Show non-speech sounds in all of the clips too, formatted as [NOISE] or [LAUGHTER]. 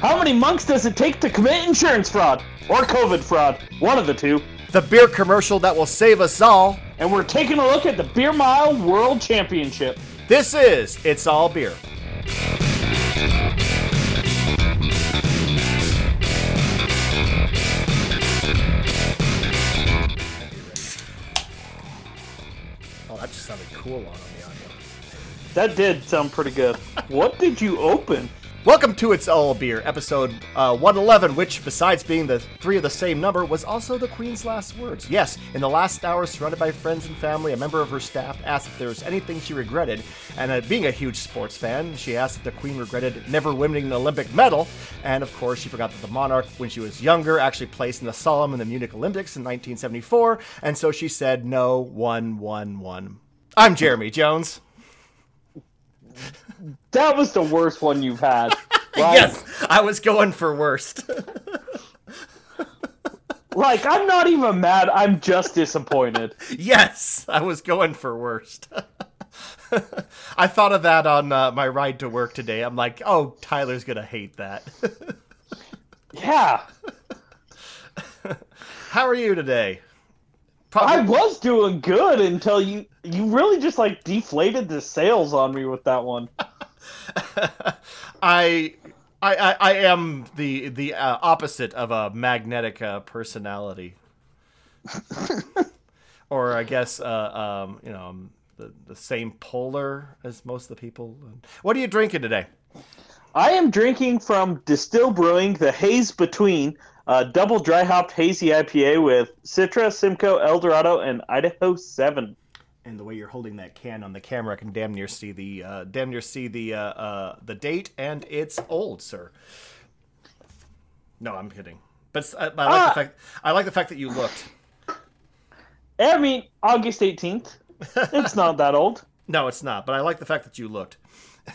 How many monks does it take to commit insurance fraud? Or COVID fraud? One of the two. The beer commercial that will save us all. And we're taking a look at the Beer Mile World Championship. This is It's All Beer. Oh, that just sounded cool on the audio. That did sound pretty good. what did you open? Welcome to It's All Beer, episode uh, 111, which, besides being the three of the same number, was also the Queen's last words. Yes, in the last hour, surrounded by friends and family, a member of her staff asked if there was anything she regretted, and uh, being a huge sports fan, she asked if the Queen regretted never winning an Olympic medal, and of course, she forgot that the monarch, when she was younger, actually placed in the slalom in the Munich Olympics in 1974, and so she said no, one, one, one. I'm Jeremy Jones. That was the worst one you've had. [LAUGHS] Like, yes, I was going for worst. [LAUGHS] like, I'm not even mad. I'm just disappointed. yes, I was going for worst. [LAUGHS] I thought of that on uh, my ride to work today. I'm like, oh, Tyler's going to hate that. yeah. How are you today? Probably... I was doing good until you you really just like deflated the sales on me with that one. [LAUGHS] I, I, I, I am the the uh, opposite of a magnetic uh, personality, [LAUGHS] or I guess uh, um, you know um, the the same polar as most of the people. What are you drinking today? I am drinking from Distill Brewing the Haze Between uh, double dry hopped hazy IPA with Citra, Simcoe, Eldorado, and Idaho Seven. And the way you're holding that can on the camera, I can damn near see the uh, damn near see the uh, uh, the date, and it's old, sir. No, I'm kidding. But I, I like the ah! fact I like the fact that you looked. I mean, August 18th. [LAUGHS] It's not that old. no, it's not. But I like the fact that you looked. [LAUGHS]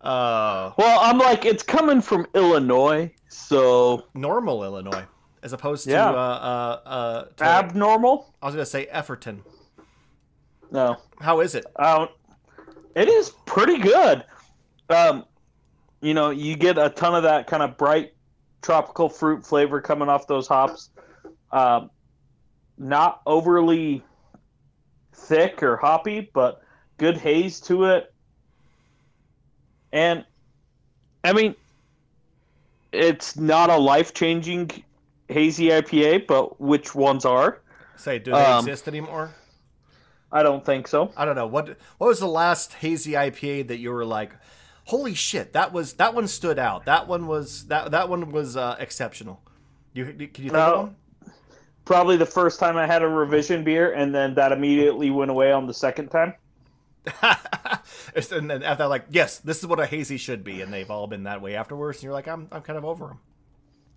Uh, well, I'm like, it's coming from Illinois, so normal Illinois, as opposed to uh, uh, uh, to, abnormal. I was gonna say Efferton. No. How is it? Um, it is pretty good. Um, you know, you get a ton of that kind of bright tropical fruit flavor coming off those hops. Um, not overly thick or hoppy, but good haze to it. And I mean, it's not a life changing hazy IPA, but which ones are? Say, do they um, exist anymore? I don't think so. I don't know what what was the last hazy IPA that you were like, holy shit, that was that one stood out. That one was that that one was uh, exceptional. You can you think no, of one? Probably the first time I had a revision beer, and then that immediately went away on the second time. [LAUGHS] and then after like, yes, this is what a hazy should be, and they've all been that way afterwards. And you're like, I'm, I'm kind of over them.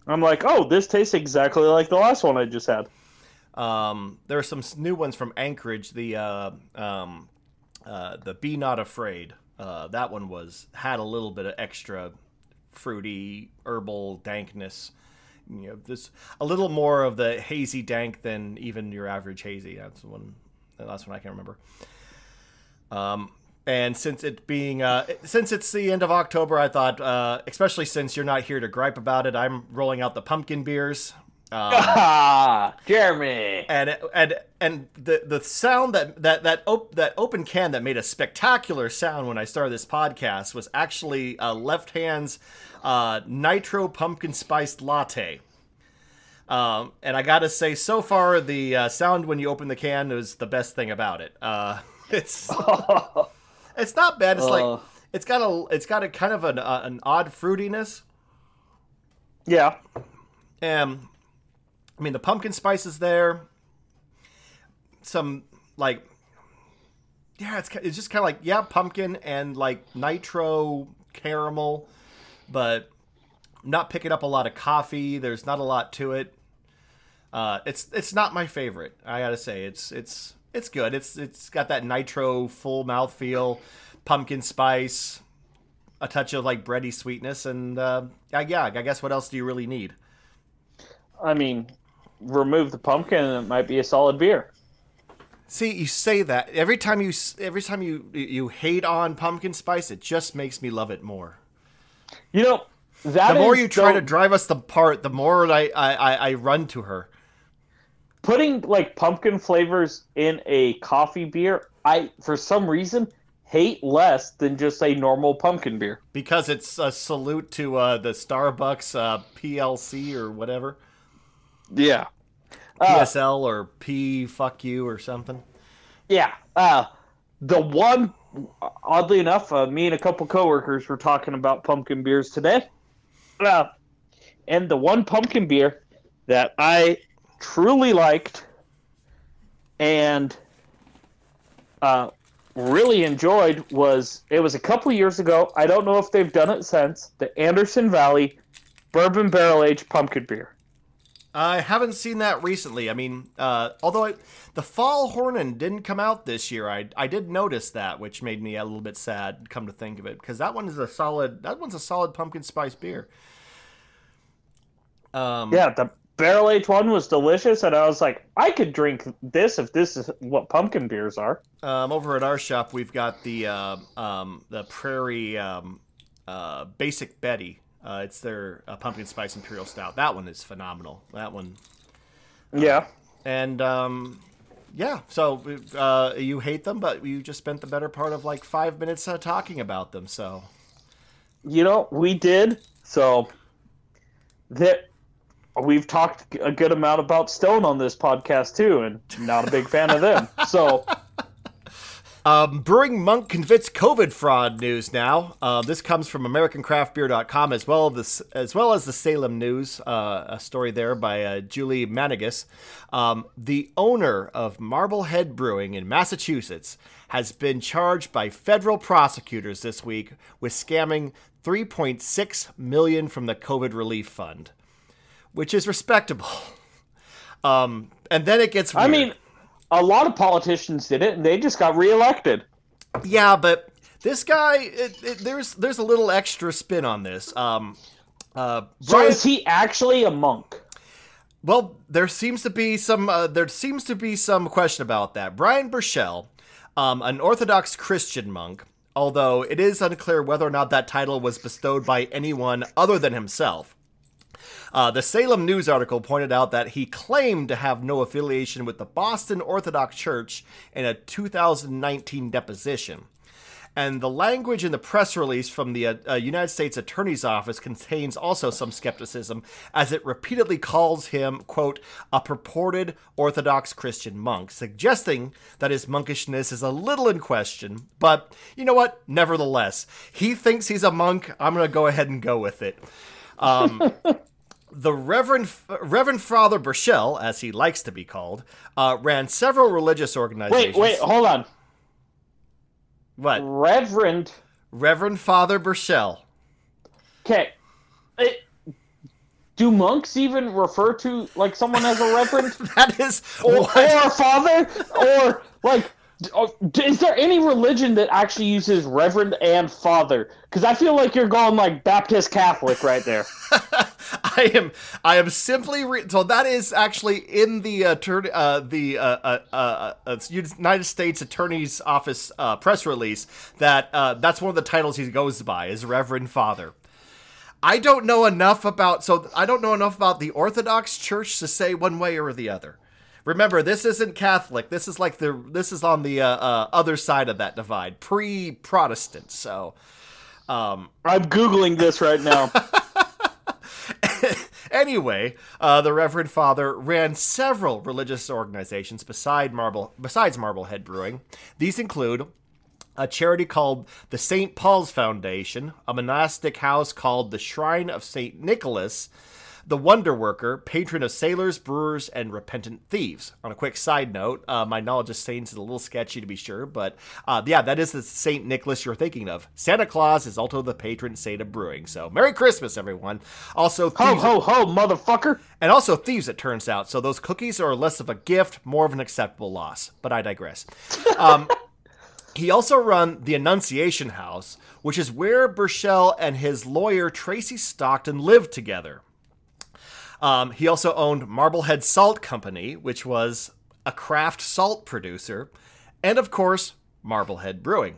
I'm like, oh, this tastes exactly like the last one I just had. Um, there are some new ones from Anchorage. The uh, um, uh, the Be Not Afraid. Uh, that one was had a little bit of extra fruity herbal dankness. You know, this a little more of the hazy dank than even your average hazy. That's one. That's one I can remember. Um, and since it being uh, since it's the end of October, I thought, uh, especially since you're not here to gripe about it, I'm rolling out the pumpkin beers. Um, ah, [LAUGHS] Jeremy. And and and the the sound that that that op- that open can that made a spectacular sound when I started this podcast was actually uh, Left Hand's uh, nitro pumpkin spiced latte. Um, and I gotta say, so far the uh, sound when you open the can was the best thing about it. It's [LAUGHS] it's not bad. It's uh, like it's got a it's got a kind of an uh, an odd fruitiness. Yeah. Um, I mean the pumpkin spice is there. Some like yeah, it's it's just kind of like yeah, pumpkin and like nitro caramel, but not picking up a lot of coffee. There's not a lot to it. Uh, it's it's not my favorite. I gotta say it's it's it's good. It's it's got that nitro full mouth feel, pumpkin spice, a touch of like bready sweetness, and uh, yeah, I guess what else do you really need? I mean, remove the pumpkin, and it might be a solid beer. See, you say that every time you every time you you hate on pumpkin spice, it just makes me love it more. You know, that the more you try the- to drive us apart, the more I, I, I, I run to her. Putting like pumpkin flavors in a coffee beer, I for some reason hate less than just a normal pumpkin beer. Because it's a salute to uh, the Starbucks uh, PLC or whatever. Yeah. Uh, PSL or P fuck you or something. Yeah. Uh, the one, oddly enough, uh, me and a couple coworkers were talking about pumpkin beers today. Uh, and the one pumpkin beer that I truly liked and uh, really enjoyed was it was a couple years ago. I don't know if they've done it since. The Anderson Valley Bourbon Barrel Aged Pumpkin Beer. I haven't seen that recently. I mean, uh, although I, the Fall Hornin didn't come out this year, I I did notice that, which made me a little bit sad. Come to think of it, because that one is a solid. That one's a solid pumpkin spice beer. Um, Yeah, the barrel aged one was delicious, and I was like, I could drink this if this is what pumpkin beers are. Um, over at our shop, we've got the uh, um, the Prairie um, uh, Basic Betty. Uh, it's their uh, pumpkin spice imperial stout. That one is phenomenal. That one, Yeah. and um, yeah. So uh, you hate them, but you just spent the better part of like five minutes uh, talking about them. So You know, we did. So that we've talked a good amount about Stone on this podcast too, and not a big fan of them. [LAUGHS] So Um, Brewing Monk convicts COVID fraud news now. Uh, this comes from AmericanCraftBeer.com as well as as well as the Salem News, uh, a story there by uh, Julie Manganis. Um, the owner of Marblehead Brewing in Massachusetts has been charged by federal prosecutors this week with scamming 3.6 million from the COVID relief fund, which is respectable. [LAUGHS] Um, and then it gets. I mean, a lot of politicians did it, and they just got reelected. Yeah, but this guy, it, it, there's there's a little extra spin on this. Um, uh, So is he actually a monk? well, there seems to be some uh, there seems to be some question about that. Brian Burchell, um, an Orthodox Christian monk, although it is unclear whether or not that title was bestowed by anyone other than himself. Uh, the Salem News article pointed out that he claimed to have no affiliation with the Boston Orthodox Church in a 2019 deposition. And the language in the press release from the uh, uh, United States Attorney's Office contains also some skepticism, as it repeatedly calls him, quote, a purported Orthodox Christian monk, suggesting that his monkishness is a little in question. But you know what? Nevertheless, he thinks he's a monk. I'm going to go ahead and go with it. Um, [LAUGHS] the Reverend Reverend Father Burchell, as he likes to be called, uh, ran several religious organizations. Wait, wait, hold on. What? Reverend. Reverend Father Burchell. Okay. It- do monks even refer to like someone as a reverend? [LAUGHS] That is or, what. or father or like is there any religion that actually uses reverend and father because i feel like you're going like baptist catholic right there [LAUGHS] [LAUGHS] I am I am simply re- so that is actually in the attorney uh, the uh, uh, uh, uh, United States Attorney's Office uh, press release that uh, that's one of the titles he goes by is Reverend Father. I don't know enough about so I don't know enough about the Orthodox Church to say one way or the other. Remember, this isn't Catholic. This is like the this is on the uh, uh, other side of that divide, pre-Protestant. So, um, i'm googling this right now [LAUGHS] anyway, uh, the Reverend Father ran several religious organizations beside Marble, besides Marblehead Brewing. These include a charity called the St. Paul's Foundation, a monastic house called the Shrine of St. Nicholas, the Wonder Worker, patron of sailors, brewers, and repentant thieves. On a quick side note, uh, my knowledge of saints is a little sketchy to be sure, but uh, yeah, that is the St. Nicholas you're thinking of. Santa Claus is also the patron saint of brewing, so Merry Christmas, everyone. Also, ho ho ho motherfucker and also thieves, it turns out. So those cookies are less of a gift, more of an acceptable loss. But I digress. [LAUGHS] Um, he also run the Annunciation House, which is where Burchell and his lawyer Tracy Stockton lived together. Um, he also owned Marblehead Salt Company, which was a craft salt producer, and of course, Marblehead Brewing.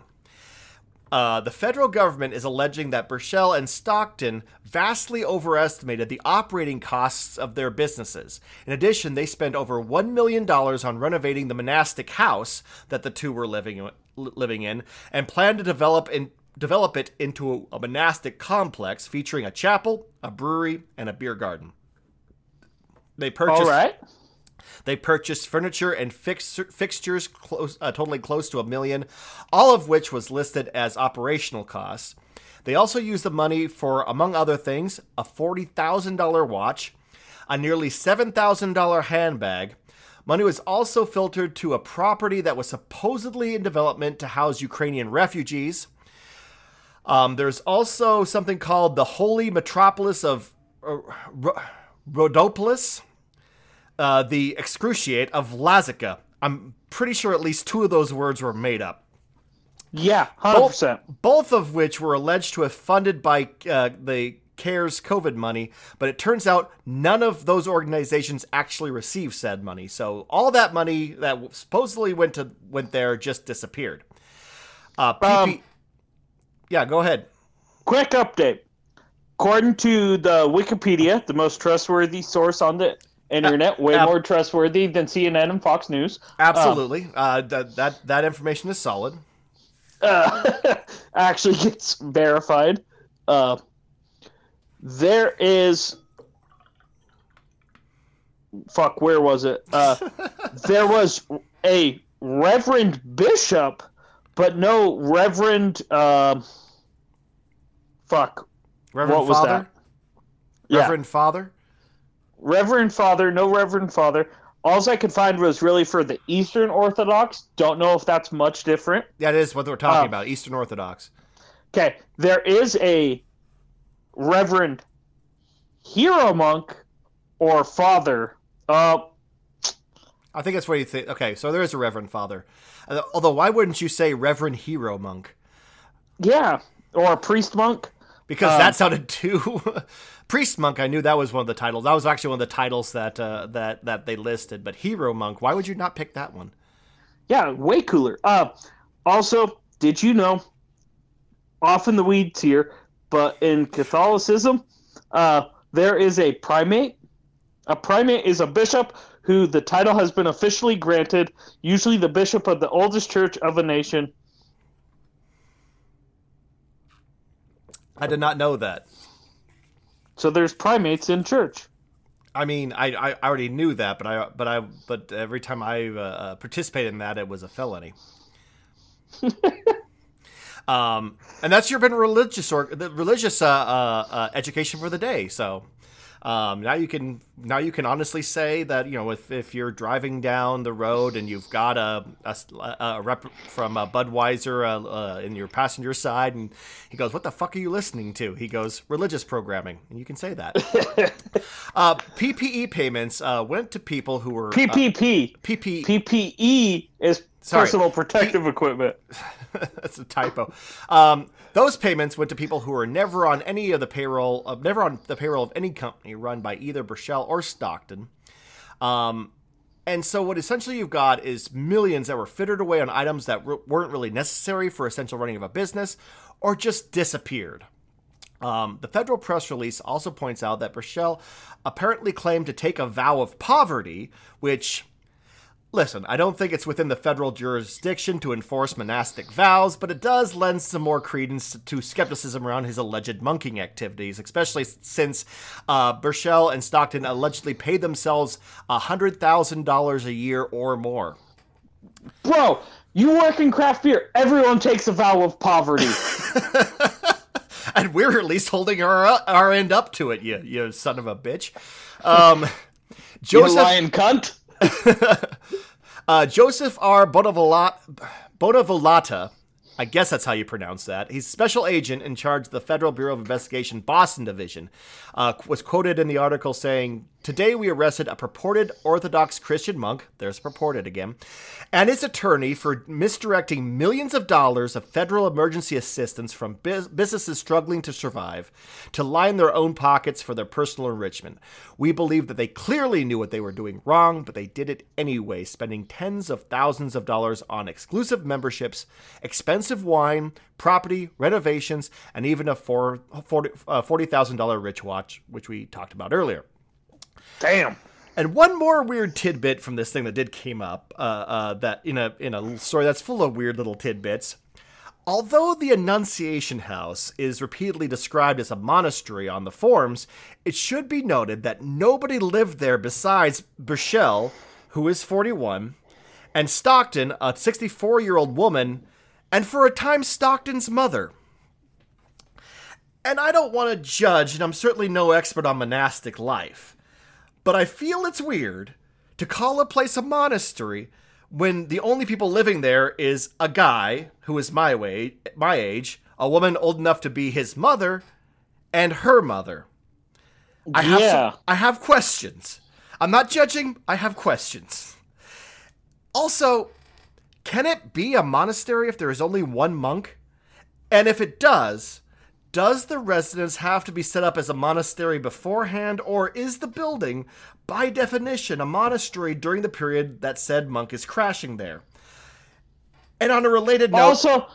Uh, the federal government is alleging that Burchell and Stockton vastly overestimated the operating costs of their businesses. In addition, they spent over $1 million on renovating the monastic house that the two were living, living in and planned to develop, in, develop it into a, a monastic complex featuring a chapel, a brewery, and a beer garden. They purchased. All right. They purchased furniture and fix- fixtures close, uh, totaling close to a million, all of which was listed as operational costs. They also used the money for, among other things, a $40,000 watch, a nearly $7,000 handbag. Money was also filtered to a property that was supposedly in development to house Ukrainian refugees. Um, there's also something called the Holy Metropolis of uh, Rhodopolis uh, the excruciate of Lazica. I'm pretty sure at least two of those words were made up. Yeah, hundred percent. Both of which were alleged to have funded by uh, the CARES COVID money, but it turns out none of those organizations actually received said money. So all that money that supposedly went to went there just disappeared. Uh, PP- um, yeah, go ahead. Quick update. According to the Wikipedia, the most trustworthy source on the internet, way uh, more trustworthy than CNN and Fox News. Absolutely, uh, uh, that that that information is solid. Uh, [LAUGHS] actually gets verified. Uh, there is. Fuck, where was it? Uh, [LAUGHS] there was a Reverend Bishop, but no Reverend. Uh, fuck. Reverend what Father? Reverend yeah. Father? Reverend Father, no Reverend Father. All I could find was really for the Eastern Orthodox. Don't know if that's much different. That is what we're talking um, about, Eastern Orthodox. Okay, there is a Reverend Hero Monk or Father. Uh, I think that's what you think. Okay, so there is a Reverend Father. Although, why wouldn't you say Reverend Hero Monk? Yeah, or a Priest Monk. Because um, that sounded too [LAUGHS] Priest Monk, I knew that was one of the titles. That was actually one of the titles that uh, that that they listed. But Hero Monk, why would you not pick that one? Yeah, way cooler. Uh, also, did you know? Off in the weeds here, but in Catholicism, uh, there is a primate. A primate is a bishop who the title has been officially granted, usually the bishop of the oldest church of a nation. I did not know that. So there's primates in church. I mean, I, I already knew that, but I but I but every time I uh, uh participated in that, it was a felony. [LAUGHS] um, and that's your been religious or the religious uh, uh, uh, education for the day. So um, now you can now you can honestly say that you know if, if you're driving down the road and you've got a a, a rep from a Budweiser uh, uh, in your passenger side and he goes, "What the fuck are you listening to?" He goes, "Religious programming," and you can say that. [LAUGHS] uh, PPE payments uh, went to people who were PPP. Uh, PP PPE is Sorry. personal protective equipment. [LAUGHS] That's a typo. Um, those payments went to people who were never on any of the payroll, uh, never on the payroll of any company run by either Burchell or Stockton. Um, and so, what essentially you've got is millions that were fittered away on items that re- weren't really necessary for essential running of a business or just disappeared. Um, the federal press release also points out that Burchell apparently claimed to take a vow of poverty, which Listen, I don't think it's within the federal jurisdiction to enforce monastic vows, but it does lend some more credence to skepticism around his alleged monking activities, especially since uh, Burchell and Stockton allegedly paid themselves $100,000 a year or more. Bro, you work in craft beer. Everyone takes a vow of poverty. [LAUGHS] and we're at least holding our, our end up to it, you, you son of a bitch. Um, Joseph, you lying cunt. [LAUGHS] uh, Joseph R. Bonavolonta, I guess that's how you pronounce that. He's special agent in charge of the Federal Bureau of Investigation Boston Division. Uh, was quoted in the article saying, Today we arrested a purported Orthodox Christian monk, there's purported again, and his attorney for misdirecting millions of dollars of federal emergency assistance from businesses struggling to survive to line their own pockets for their personal enrichment. We believe that they clearly knew what they were doing wrong, but they did it anyway, spending tens of thousands of dollars on exclusive memberships, expensive wine, property, renovations, and even a uh, $40,000 rich watch, which we talked about earlier. Damn. And one more weird tidbit from this thing that did came up, uh, uh, that in a in a story that's full of weird little tidbits. Although the Annunciation House is repeatedly described as a monastery on the forms, it should be noted that nobody lived there besides Burchell, who is 41, and Stockton, a 64 year old woman, and for a time Stockton's mother. And I don't want to judge, and I'm certainly no expert on monastic life, but I feel it's weird to call a place a monastery when the only people living there is a guy who is my way, my age, a woman old enough to be his mother, and her mother. I have Yeah. some- I have questions. I'm not judging. I have questions. Also, can it be a monastery if there is only one monk? And if it does, does the residence have to be set up as a monastery beforehand, or is the building, by definition, a monastery during the period that said monk is crashing there? And on a related note, Also,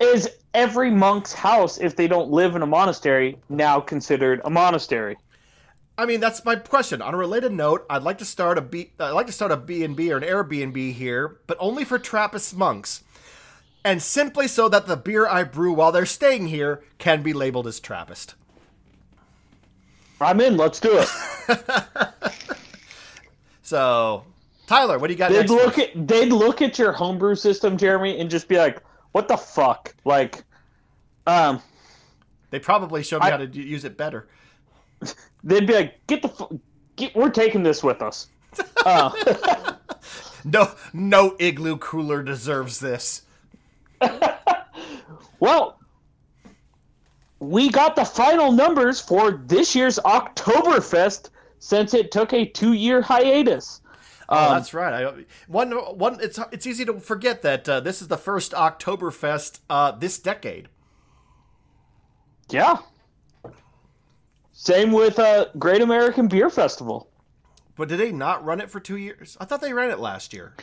is every monk's house, if they don't live in a monastery, now considered a monastery? I mean, that's my question. On a related note, I'd like to start a B. I'd like to start a B and B or an Airbnb here, but only for Trappist monks, and simply so that the beer I brew while they're staying here can be labeled as Trappist. I'm in. Let's do it. [LAUGHS] So, Tyler, what do you got they'd look us? at they'd look at your homebrew system, Jeremy, and just be like, "What the fuck?" Like, um, They probably showed me I- how to d- use it better. [LAUGHS] they'd be like, "Get the get, we're taking this with us." [LAUGHS] Uh, No, no igloo cooler deserves this. [LAUGHS] well, we got the final numbers for this year's Oktoberfest since it took a two-year hiatus. Oh, Um, that's right. I, one, one. It's it's easy to forget that uh, this is the first Oktoberfest uh, this decade. Yeah. Same with uh, Great American Beer Festival. But did they not run it for two years? I thought they ran it last year.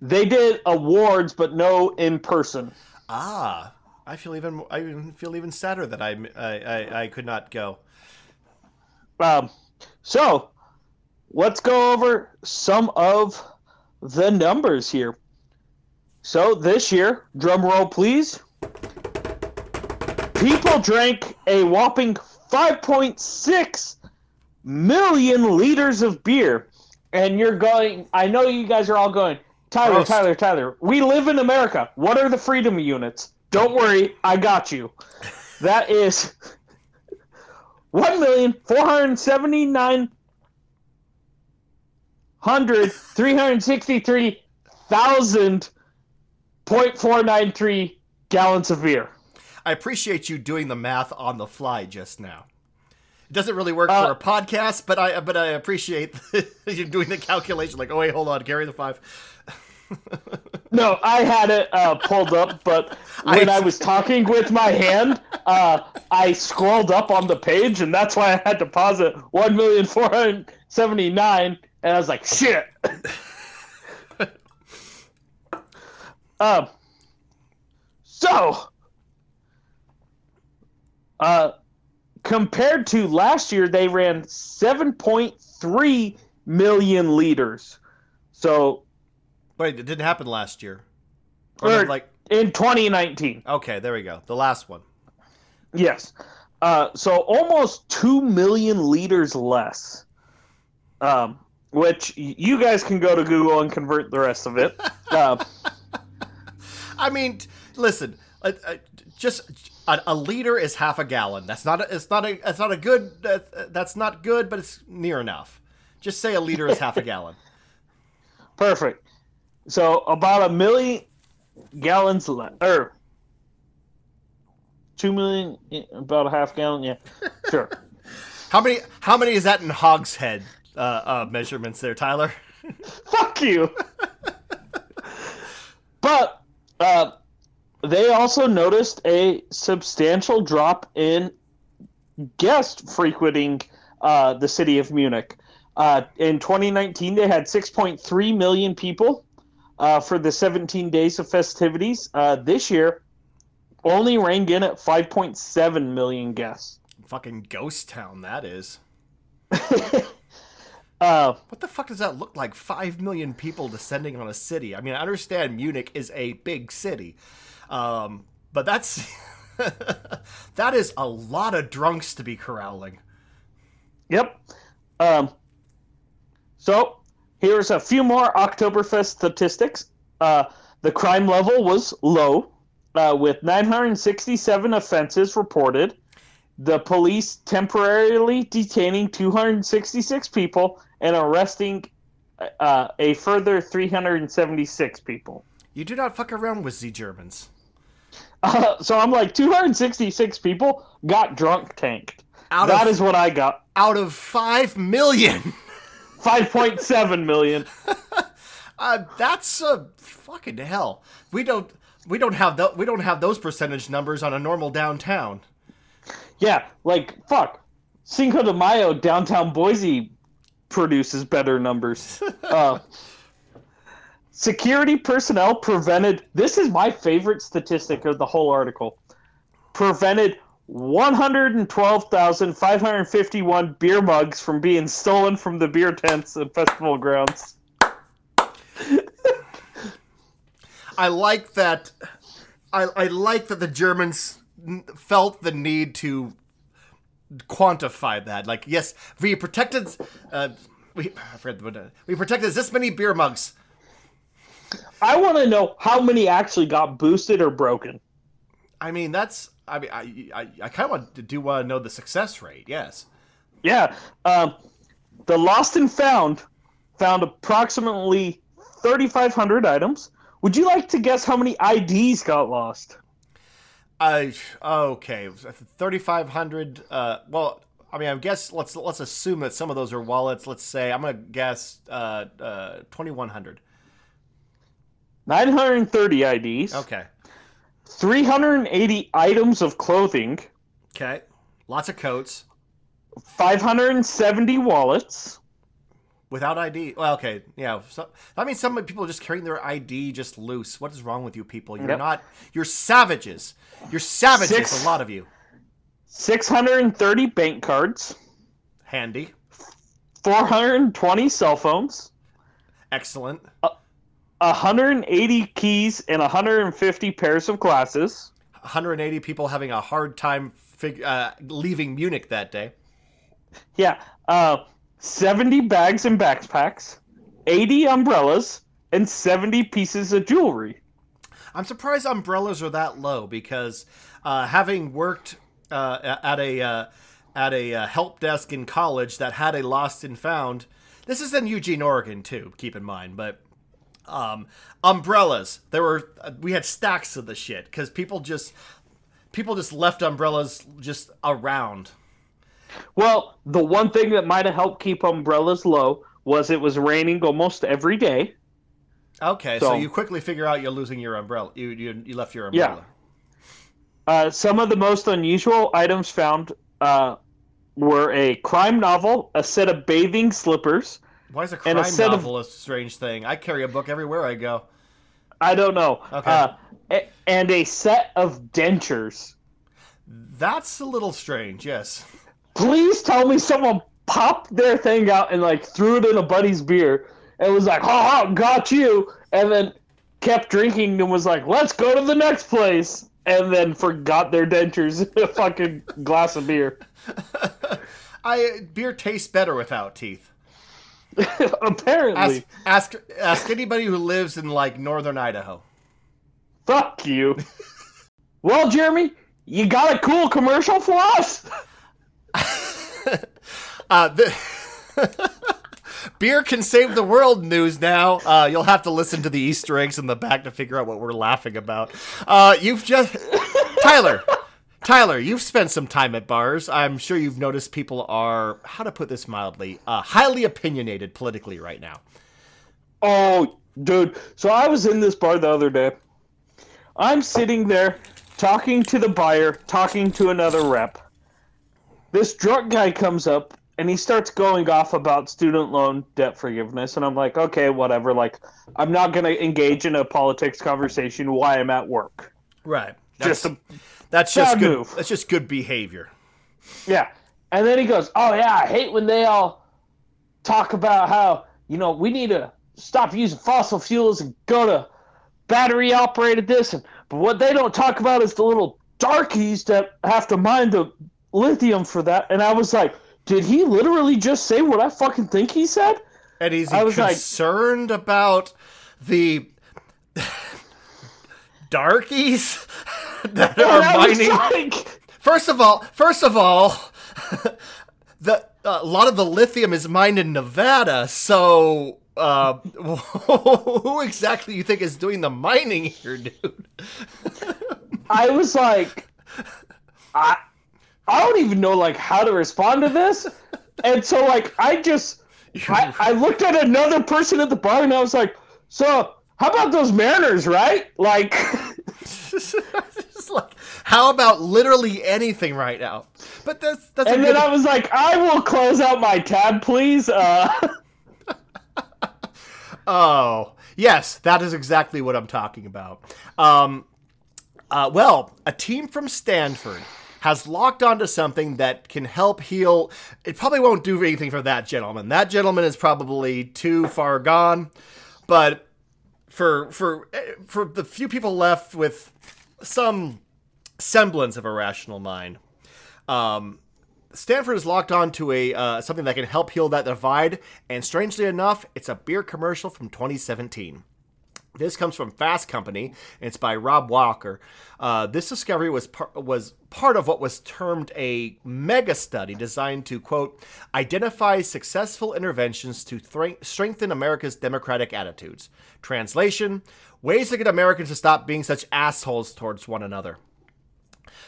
They did awards, but no in person. Ah, I feel even I even feel even sadder that I I, I, I could not go. Um, so let's go over some of the numbers here. So this year, drum roll please. People drank a whopping 5.6 million liters of beer. And you're going, I know you guys are all going, Tyler, Gross. Tyler, Tyler, we live in America. What are the freedom units? Don't worry, I got you. That is one million four hundred seventy nine hundred three hundred sixty three thousand point four nine three gallons of beer. I appreciate you doing the math on the fly just now. It doesn't really work Uh, for a podcast, but I but I appreciate [LAUGHS] you doing the calculation. Like, oh wait, hold on, carry the five. [LAUGHS] No, I had it uh, pulled up, but when I- I, was talking with my hand, uh, I scrolled up on the page, and that's why I had to pause it. One million four hundred seventy nine, and I was like, "Shit." [LAUGHS] um. So, uh, compared to last year, they ran seven point three million liters. So Wait, it didn't happen last year. Or Or- like, in 2019. okay, there we go. The last one. Yes. Uh, so almost 2 million liters less. Um, which you guys can go to Google and convert the rest of it. [LAUGHS] Uh, I mean, listen, uh, uh, just a, a liter is half a gallon. That's not a, it's not a it's not a good uh, that's not good, but it's near enough. Just say a liter is half a gallon. [LAUGHS] perfect. So about a million gallons less. Or 2 million, about a half gallon. Yeah. Sure. [LAUGHS] How many how many is that in hogshead uh, uh, measurements there, Tyler? [LAUGHS] Fuck you. but uh, they also noticed a substantial drop in guests frequenting uh, the city of Munich. Uh, in 2019, they had 6.3 million people uh, for the 17 days of festivities. Uh, this year, only rang in at 5.7 million guests. Fucking ghost town that is. [LAUGHS] Uh, What the fuck does that look like? Five million people descending on a city. I mean, I understand Munich is a big city, um, but that's [LAUGHS] that is a lot of drunks to be corralling. Yep. Um, so here's a few more Oktoberfest statistics. Uh, the crime level was low, uh, with 967 offenses reported. The police temporarily detaining 266 people and arresting uh, a further 376 people. You do not fuck around with the Germans. Uh, [LAUGHS] so I'm like, 266 people got drunk tanked. Out That of is what I got. out of five million. [LAUGHS] 5.7 million. [LAUGHS] Uh, that's uh, fucking hell. We don't we don't have th- we don't have those percentage numbers on a normal downtown. Yeah, like fuck. Cinco de Mayo downtown Boise produces better numbers. uh, security personnel prevented. This is my favorite statistic of the whole article. Prevented 112,551 beer mugs from being stolen from the beer tents and festival grounds. I like that. I, I like that the Germans felt the need to quantify that. Like, yes, we protected. Uh, we I forget uh, we protected this many beer mugs. I want to know how many actually got boosted or broken. I mean, that's. I mean, I I, I kind of want to do want to know the success rate. Yes. Yeah. Um, the Lost and Found found approximately 3,500 items. Would you like to guess how many IDs got lost? I okay, thirty five hundred. Uh, well, I mean, I guess let's let's assume that some of those are wallets. Let's say I'm gonna guess uh, uh, twenty one hundred. 930 IDs. Okay. 380 items of clothing. Okay. Lots of coats 570 wallets. without ID. Well, okay, yeah. So, I mean, some people are just carrying their ID just loose. What is wrong with you people? You're Yep. not. You're savages. You're savages. Six- A lot of you. 630 bank cards. Handy. 420 cell phones. Excellent. Uh, 180 keys and 150 pairs of glasses. 180 people having a hard time fig- uh, leaving Munich that day. Yeah. Uh, 70 bags and backpacks. 80 umbrellas. And 70 pieces of jewelry. I'm surprised umbrellas are that low because uh, having worked uh, at a uh, at a uh, help desk in college that had a lost and found. This is in Eugene, Oregon, too. Keep in mind, but um, umbrellas. There were uh, we had stacks of the shit because people just people just left umbrellas just around. Well, the one thing that might have helped keep umbrellas low was it was raining almost every day. Okay, so, So- you quickly figure out you're losing your umbrella. You you, you left your Yeah. umbrella. Uh, some of the most unusual items found uh, were a crime novel, a set of bathing slippers. Why is a crime a set of- a strange thing? I carry a book everywhere I go. I don't know. Okay. Uh, and a set of dentures. That's a little strange. Yes. Please tell me someone popped their thing out and like threw it in a buddy's beer and was like, "Ha ha, got you," and then kept drinking and was like, "Let's go to the next place." And then forgot their dentures in a fucking glass of beer. [LAUGHS] I beer tastes better without teeth. [LAUGHS] Apparently. Ask ask ask anybody who lives in like northern Idaho. Fuck you. [LAUGHS] well, Jeremy, you got a cool commercial for us? [LAUGHS] Uh, the beer can save the world news now. Uh, you'll have to listen to the Easter eggs in the back to figure out what we're laughing about. Uh, you've just Tyler. Tyler, you've spent some time at bars. I'm sure you've noticed people are, how to put this mildly, uh, highly opinionated politically right now. Oh, dude. So I was in this bar the other day. I'm sitting there talking to the buyer, talking to another rep. This drunk guy comes up and he starts going off about student loan debt forgiveness. And I'm like, okay, whatever. Like, I'm not going to engage in a politics conversation while I'm at work. Right. just a, That's just good. move. That's just good behavior. yeah. And then he goes, "Oh yeah, I hate when they all talk about how you know we need to stop using fossil fuels and go to battery operated this and but what they don't talk about is the little darkies that have to mine the lithium for that." And I was like, "Did he literally just say what I fucking think he said?" And he's I was like- concerned about the darkies [LAUGHS] that And are mining. like, First of all, first of all, [LAUGHS] the a lot of the lithium is mined in Nevada, so uh, [LAUGHS] who exactly you think is doing the mining here, dude? I was like, I, I don't even know like how to respond to this, and so like I just, I, I looked at another person at the bar and I was like, so how about those Mariners, right? Like, [LAUGHS] like, how about literally anything right now? But that's that's and good. then I was like, I will close out my tab, please. Uh, [LAUGHS] Oh, yes, that is exactly what I'm talking about. Um, uh, well, a team from Stanford has locked onto something that can help heal. It probably won't do anything for that gentleman. That gentleman is probably too far gone. But for for eh, for the few people left with some semblance of a rational mind, um, Stanford is locked on to a uh, something that can help heal that divide, and strangely enough, it's a beer commercial from 2017. This comes from Fast Company, it's by Rob Walker. Uh, this discovery was par- was part of what was termed a mega study designed to quote identify successful interventions to thre- strengthen America's democratic attitudes. Translation: ways to get Americans to stop being such assholes towards one another.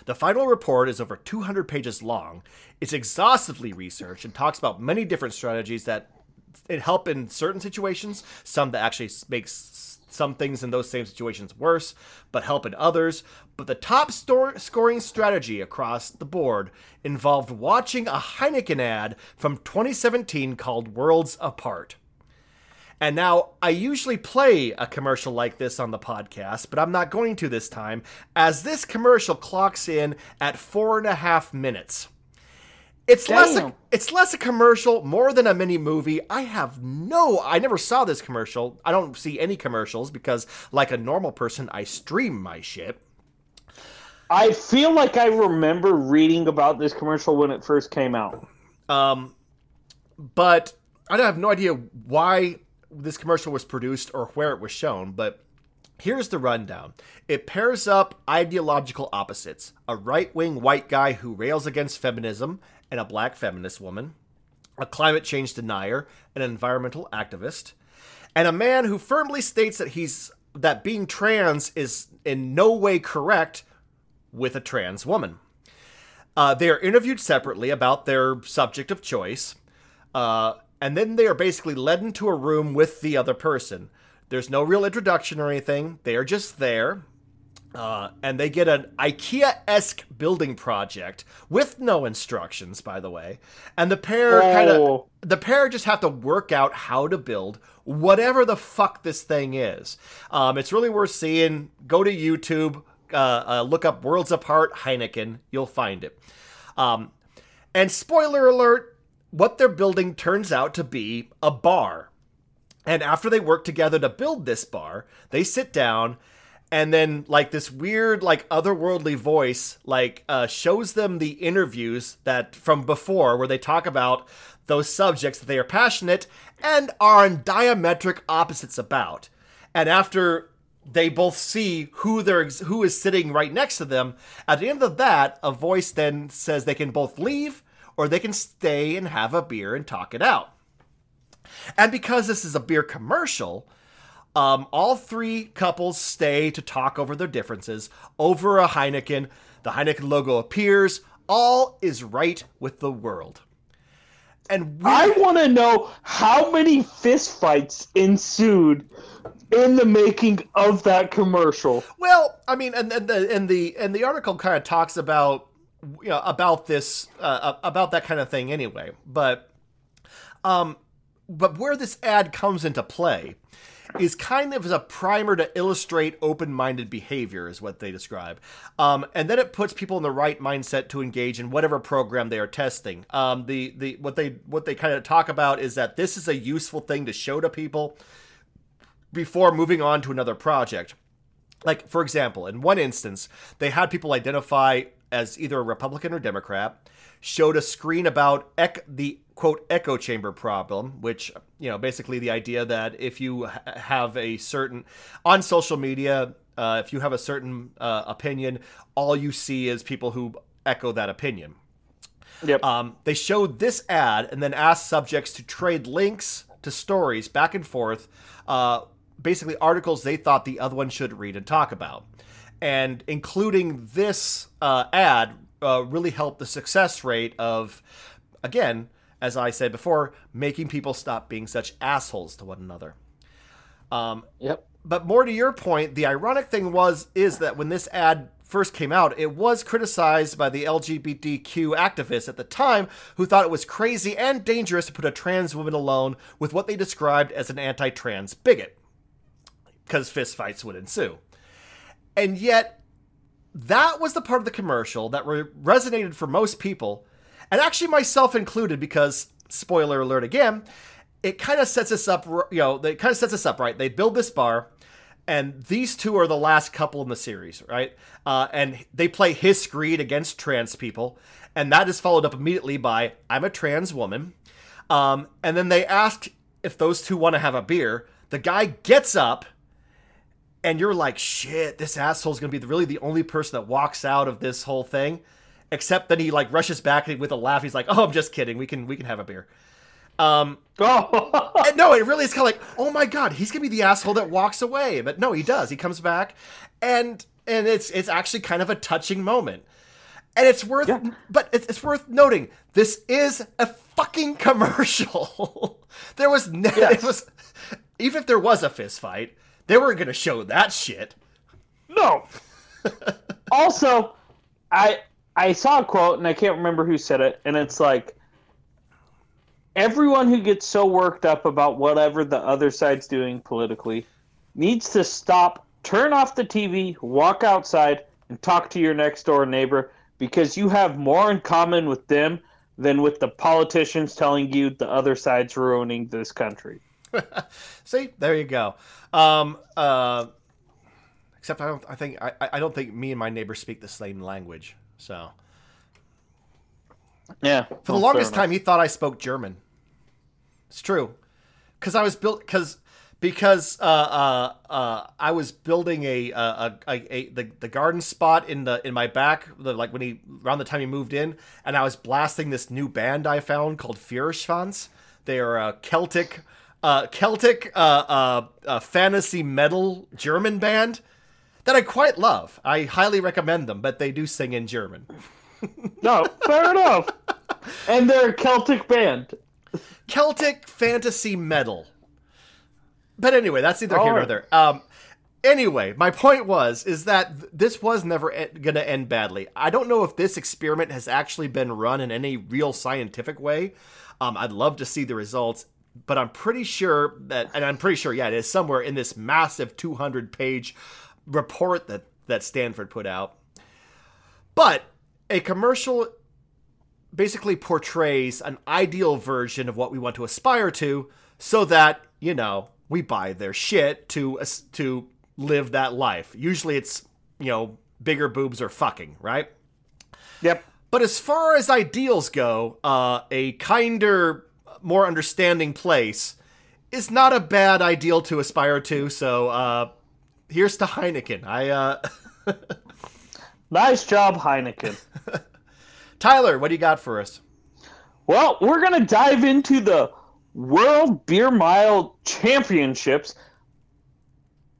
The final report is over 200 pages long. It's exhaustively researched and talks about many different strategies that it help in certain situations, some that actually makes some things in those same situations worse, but help in others. But the top stor- scoring strategy across the board involved watching a Heineken ad from 2017 called Worlds Apart. And now, I usually play a commercial like this on the podcast, but I'm not going to this time, as this commercial clocks in at four and a half minutes. It's less a, it's less a commercial, more than a mini movie. I have no I never saw this commercial. I don't see any commercials because like a normal person, I stream my shit. I feel like I remember reading about this commercial when it first came out. Um, but I have no idea why this commercial was produced or where it was shown. But here's the rundown it pairs up ideological opposites a right wing white guy who rails against feminism and a black feminist woman, a climate change denier, an environmental activist, and a man who firmly states that he's that being trans is in no way correct with a trans woman. Uh, they are interviewed separately about their subject of choice, uh, and then they are basically led into a room with the other person. There's no real introduction or anything. They are just there, uh, and they get an IKEA-esque building project with no instructions, by the way. And the pair kind of Oh. the pair just have to work out how to build whatever the fuck this thing is. Um, it's really worth seeing. Go to YouTube, uh, uh, look up "Worlds Apart" Heineken. You'll find it. Um, and spoiler alert: what they're building turns out to be a bar. And after they work together to build this bar, they sit down and then like this weird like otherworldly voice like uh, shows them the interviews that from before where they talk about those subjects that they are passionate and are on diametric opposites about. And after they both see who they're who is sitting right next to them at the end of that a voice then says they can both leave or they can stay and have a beer and talk it out. And because this is a beer commercial, um, all three couples stay to talk over their differences over a Heineken. The Heineken logo appears. All is right with the world. And we, I want to know how many fistfights ensued in the making of that commercial. well, I mean, and, and the and the and the article kind of talks about you know about this uh, about that kind of thing anyway. But um, but where this ad comes into play is kind of a primer to illustrate open-minded behavior, is what they describe, um, and then it puts people in the right mindset to engage in whatever program they are testing. Um, the the what they what they kind of talk about is that this is a useful thing to show to people before moving on to another project. Like for example, in one instance, they had people identify as either a Republican or Democrat, showed a screen about ec- the quote echo chamber problem, which you know basically the idea that if you have a certain on social media, uh, if you have a certain uh, opinion, all you see is people who echo that opinion. Yep. Um, they showed this ad and then asked subjects to trade links to stories back and forth, uh, basically articles they thought the other one should read and talk about. And including this uh, ad uh, really helped the success rate of, again, as I said before, making people stop being such assholes to one another. Um, yep. But more to your point, the ironic thing was is that when this ad first came out, it was criticized by the LGBTQ activists at the time who thought it was crazy and dangerous to put a trans woman alone with what they described as an anti-trans bigot, because fistfights would ensue. And yet, that was the part of the commercial that re- resonated for most people, and actually myself included, because spoiler alert again, it kind of sets us up. You know, it kind of sets us up right. They build this bar, and these two are the last couple in the series, right? Uh, and they play his Greed against trans people, and that is followed up immediately by "I'm a trans woman," um, and then they ask if those two want to have a beer. The guy gets up and you're like, shit, this asshole's gonna be really the only person that walks out of this whole thing. Except then he like rushes back with a laugh. He's like, "Oh, I'm just kidding. We can we can have a beer." Um, oh. no, it really is kind of like, "Oh my god, he's gonna be the asshole that walks away." But no, he does. He comes back, and and it's it's actually kind of a touching moment. And it's worth, yeah. but it's, it's worth noting this is a fucking commercial. [LAUGHS] there was no, yes. it was, even if there was a fist fight, they weren't going to show that shit. No. [LAUGHS] also, I I saw a quote and I can't remember who said it, and it's like everyone who gets so worked up about whatever the other side's doing politically needs to stop, turn off the TV, walk outside, and talk to your next door neighbor because you have more in common with them than with the politicians telling you the other side's ruining this country. [LAUGHS] See, there you go. Um, uh, except I don't. I think I, I don't think me and my neighbor speak the same language. So yeah, for the longest time, he thought I spoke German. It's true, because I was built because because uh, uh, uh, I was building a, a, a, a, the, the garden spot in the in my back, the, like when he around the time he moved in, and I was blasting this new band I found called Feuerschwanz. They are a Celtic uh, Celtic uh, uh, uh, fantasy metal German band that I quite love. I highly recommend them, but they do sing in German. [LAUGHS] no, fair enough. And they're a Celtic band. Celtic fantasy metal. But anyway, that's neither here nor there. Um, anyway, my point was is that this was never e- going to end badly. I don't know if this experiment has actually been run in any real scientific way. Um, I'd love to see the results but I'm pretty sure that, and I'm pretty sure, yeah, it is somewhere in this massive 200 page report that, that Stanford put out. But a commercial basically portrays an ideal version of what we want to aspire to so that, you know, we buy their shit to, to live that life. Usually it's, you know, bigger boobs or fucking, right? Yep. But as far as ideals go, uh, a kinder more understanding place is not a bad ideal to aspire to. So uh, here's to Heineken. I uh... [LAUGHS] nice job, Heineken. [LAUGHS] Tyler, what do you got for us? Well, we're gonna dive into the World Beer Mile Championships.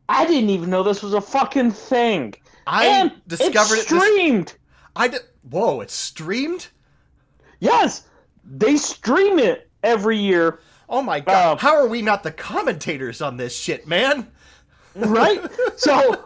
I didn't even know this was a fucking thing. I and discovered it streamed. This... I did. Whoa! It's streamed. Yes, they stream it every year. Oh my god! Uh, How are we not the commentators on this shit, man? Right. So,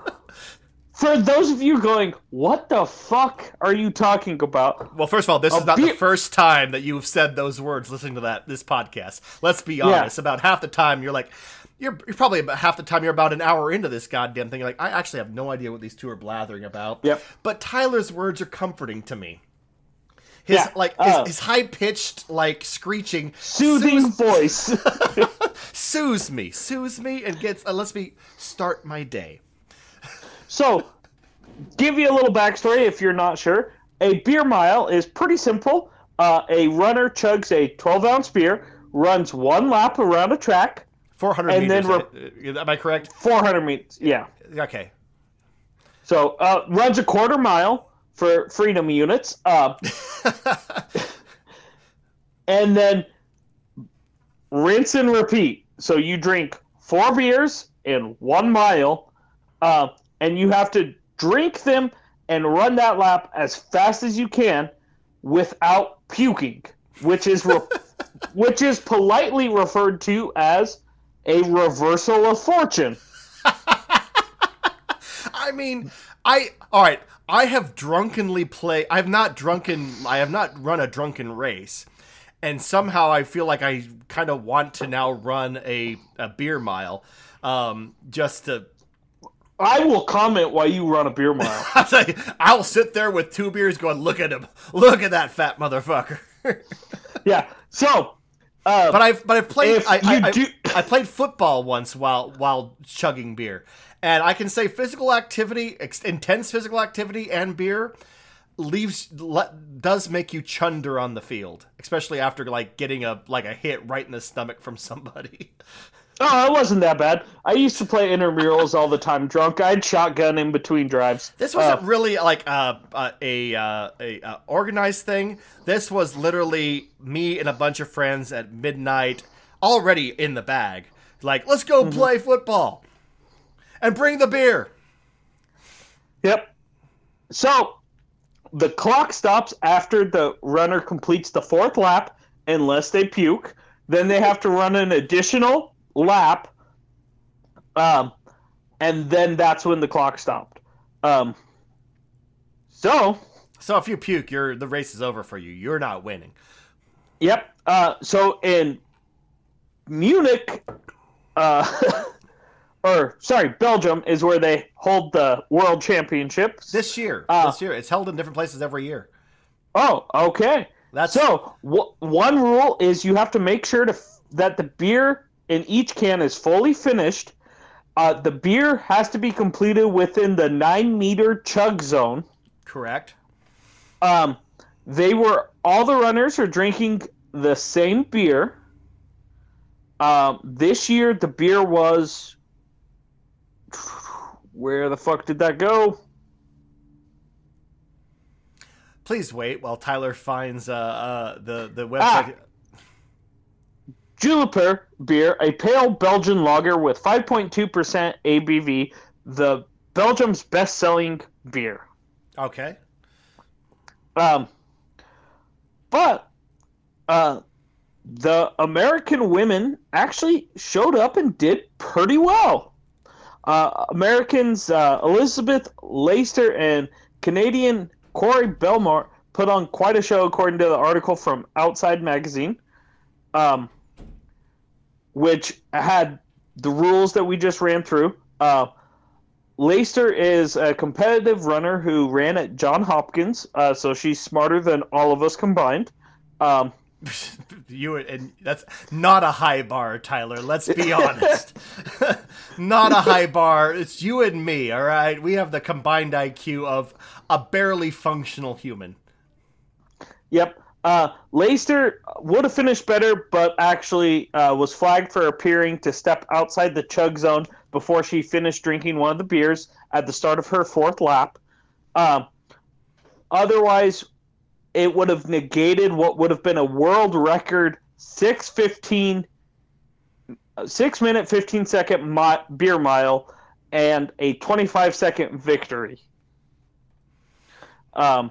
for those of you going, what the fuck are you talking about? Well, first of all, this is not the first time that you've said those words listening to that this podcast. Let's be honest. Yeah. About half the time, you're like, you're, you're probably about half the time you're about an hour into this goddamn thing. You're like, I actually have no idea what these two are blathering about. Yep. But Tyler's words are comforting to me. His Yeah, like uh, his, his high pitched like screeching Soothing soothes, voice. [LAUGHS] [LAUGHS] soothes me, soothes me, and gets uh, lets me start my day. So, give you a little backstory if you're not sure. A beer mile is pretty simple. Uh, a runner chugs a 12 ounce beer, runs one lap around a track, Four hundred And then meters. uh, am I correct? 400 meters. Yeah. Okay. So, uh, runs a quarter mile for freedom units. Uh, [LAUGHS] and then rinse and repeat. So, you drink four beers in one mile, uh, and you have to drink them and run that lap as fast as you can without puking, which is re- [LAUGHS] which is politely referred to as a reversal of fortune. [LAUGHS] I mean, I all right. I have drunkenly play. I have not drunken. I have not run a drunken race, and somehow I feel like I kind of want to now run a a beer mile, um, just to. I will comment while you run a beer [LAUGHS] mile. I'll, tell you, I'll sit there with two beers, going, "Look at him! Look at that fat motherfucker." [LAUGHS] yeah. So, uh, But I've but I've played I, I, you I- do- I played football once while while chugging beer, and I can say physical activity, ex- intense physical activity, and beer leaves le, does make you chunder on the field, especially after like getting a like a hit right in the stomach from somebody. [LAUGHS] oh, it wasn't that bad. I used to play intramurals all the time drunk. I'd shotgun in between drives. This wasn't Uh, really like a a a, uh, a uh, organized thing. This was literally me and a bunch of friends at midnight, already in the bag. Like, let's go play football, and bring the beer. Yep. So, the clock stops after the runner completes the fourth lap, unless they puke. Then they have to run an additional lap, um, and then that's when the clock stopped. Um, so, So if you puke, you're the race is over for you. You're not winning. Yep. Uh, so in Munich, uh, [LAUGHS] or sorry, Belgium is where they hold the world championships. This year, Uh, this year, it's held in different places every year. oh, okay. That's So w- one rule is you have to make sure to f- that the beer in each can is fully finished. Uh, the beer has to be completed within the nine meter chug zone. correct. Um, they were all the runners are drinking the same beer. Um, this year the beer was where the fuck did that go? Please wait while Tyler finds uh, uh, the the website. Jupiler beer, a pale Belgian lager with 5.2% ABV, the Belgium's best-selling beer. Okay. Um, but uh, the American women actually showed up and did pretty well. Uh, Americans uh, Elizabeth Laseter and Canadian Corey Bellemore put on quite a show, according to the article from Outside Magazine, um, which had the rules that we just ran through. Uh, is a competitive runner who ran at John Hopkins, uh, so she's smarter than all of us combined. Um, [LAUGHS] you and that's not a high bar, Tyler. Let's be honest. [LAUGHS] not a high bar. It's you and me. All right. We have the combined IQ of a barely functional human. yep. Uh, Laseter would have finished better, but actually uh, was flagged for appearing to step outside the chug zone before she finished drinking one of the beers at the start of her fourth lap. Um, otherwise, it would have negated what would have been a world record 615 6 minute 15 second mi- beer mile and a 25 second victory. Um,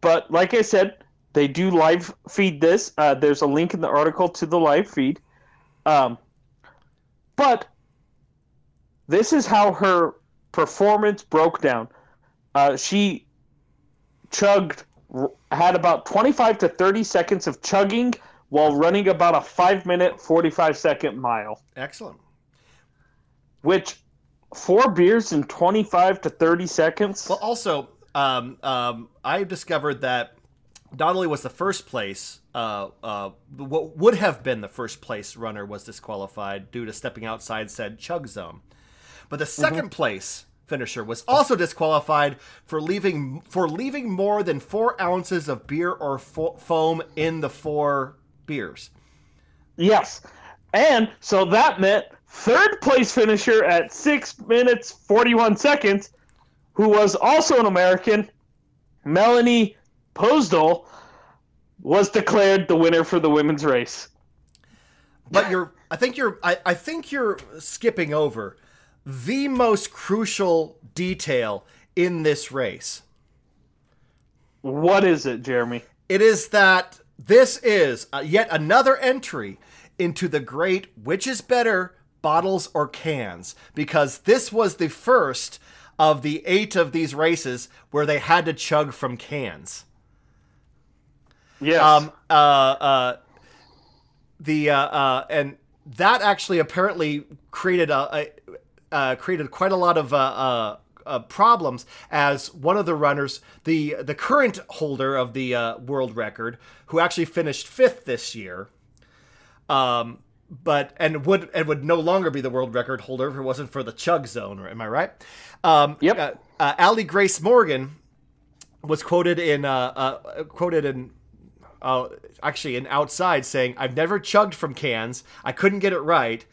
but like i said they do live feed this. Uh, there's a link in the article to the live feed. Um, but this is how her performance broke down uh, she chugged, had about 25 to 30 seconds of chugging while running about a five minute, 45 second mile, Excellent. which four beers in 25 to 30 seconds. Well, also, um, um, I discovered that not only was the first place, uh, uh, what would have been the first place runner was disqualified due to stepping outside said chug zone, but the 2nd place finisher was also disqualified for leaving for leaving more than four ounces of beer or fo- foam in the four beers. Yes. And so that meant third place finisher at six minutes, 41 seconds, who was also an American, Melanie Posdal, was declared the winner for the women's race. But you're, I think you're, I, I think you're skipping over the most crucial detail in this race. What is it, Jeremy? It is that this is uh, yet another entry into the great which is better, bottles or cans, because this was the first of the eight of these races where they had to chug from cans. Yes. Um, uh, uh, the uh, uh, and that actually apparently created a, a uh, created quite a lot of uh, uh, uh, problems as one of the runners, the the current holder of the uh, world record, who actually finished fifth this year, um, but and would and would no longer be the world record holder if it wasn't for the chug zone. Am I right? Um, Yep. Uh, Allie Grace Morgan was quoted in uh, uh, quoted in uh, actually in outside saying, "I've never chugged from cans. I couldn't get it right.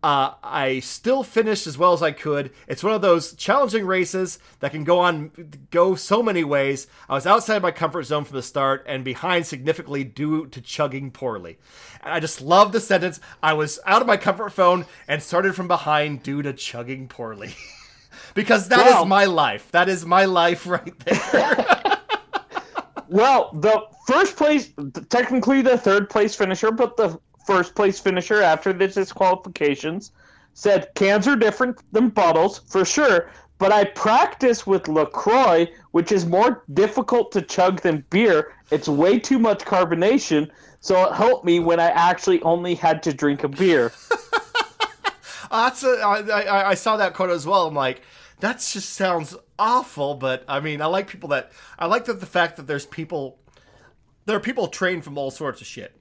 Uh, I still finished as well as I could. It's one of those challenging races that can go on go so many ways. I was outside my comfort zone from the start and behind significantly due to chugging poorly. And I just love the sentence. I was out of my comfort zone and started from behind due to chugging poorly." [LAUGHS] because that is my life. That is my life [LAUGHS] right there. Well, the first place, technically the third place finisher, but the first place finisher after the disqualifications said cans are different than bottles for sure, but I practice with LaCroix, which is more difficult to chug than beer. It's way too much carbonation, so it helped me when I actually only had to drink a beer. [LAUGHS] Oh, that's a, I, I, I saw that quote as well. I'm like, that just sounds awful. But I mean, I like people that I like that the fact that there's people, there are people trained from all sorts of shit,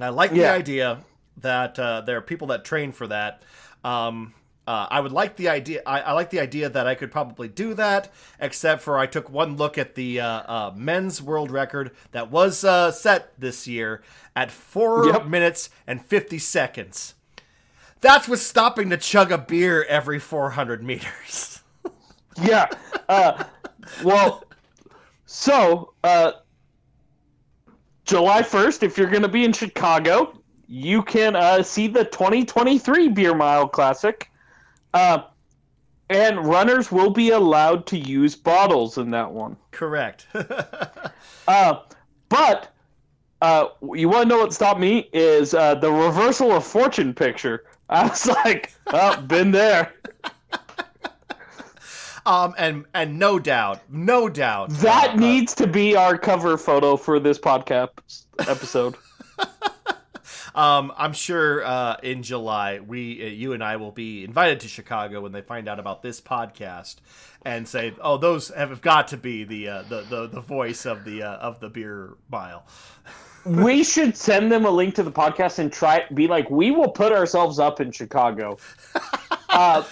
and I like the idea that uh, there are people that train for that. Um, uh, I would like the idea. I, I like the idea that I could probably do that, except for I took one look at the uh, uh, men's world record that was uh, set this year at four Yep. minutes and fifty seconds. That's with stopping to chug a beer every 400 meters. [LAUGHS] Yeah. Uh, well, so uh, July 1st, if you're going to be in Chicago, you can uh, see the 2023 Beer Mile Classic. Uh, and runners will be allowed to use bottles in that one. Correct. [LAUGHS] Uh, but uh, you want to know what stopped me is uh, the reversal of fortune picture. I was [LAUGHS] like, oh, been there. Um, and and no doubt, no doubt, That uh, needs to be our cover photo for this podcast episode. [LAUGHS] Um, I'm sure uh, in July, we, uh, you and I, will be invited to Chicago when they find out about this podcast, and say, "Oh, those have got to be the uh, the, the the voice of the uh, of the beer mile." [LAUGHS] we should send them a link to the podcast and try be like, we will put ourselves up in Chicago. [LAUGHS] Uh,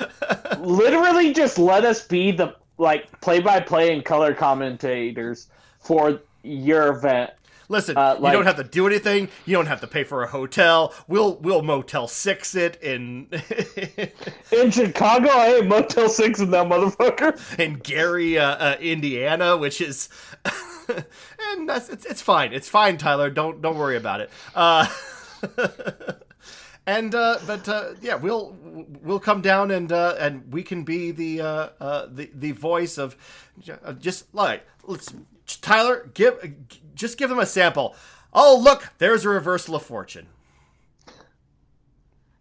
literally, just let us be the like play-by-play and color commentators for your event. Listen, Uh, you don't have to do anything. You don't have to pay for a hotel. We'll we'll Motel Six it in [LAUGHS] In Chicago, I ain't Motel Six in that motherfucker. in Gary, uh, uh, Indiana, which is, [LAUGHS] and that's it's, it's fine. It's fine, Tyler. Don't don't worry about it. [LAUGHS] And uh, but uh, yeah, we'll we'll come down and uh, and we can be the uh, uh, the the voice of uh, just like let's Tyler give just give them a sample. Oh look, there's a reversal of fortune.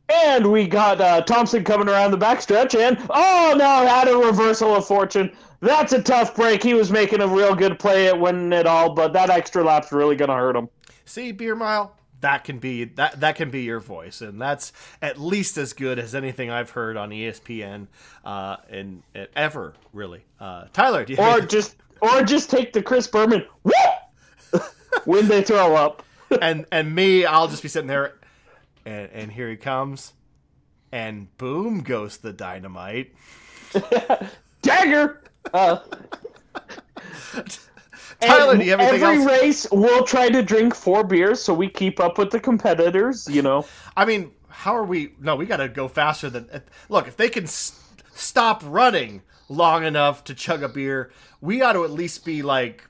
And we got uh, Thompson coming around the backstretch, and oh no, had a reversal of fortune. That's a tough break. He was making a real good play at winning it all, but that extra lap's really gonna hurt him. See, beer mile, that can be that that can be your voice, and that's at least as good as anything I've heard on ESPN uh, and, and ever really. Uh, Tyler, do you or just or just take the Chris Berman [LAUGHS] when they throw up, [LAUGHS] and and me, I'll just be sitting there, and and here he comes, and boom goes the dynamite. [LAUGHS] Dagger. Uh, Tyler, and do you have anything every else? race, we'll try to drink four beers so we keep up with the competitors. You know, I mean, how are we? No, we got to go faster than. Look, if they can s- stop running long enough to chug a beer, we got to at least be like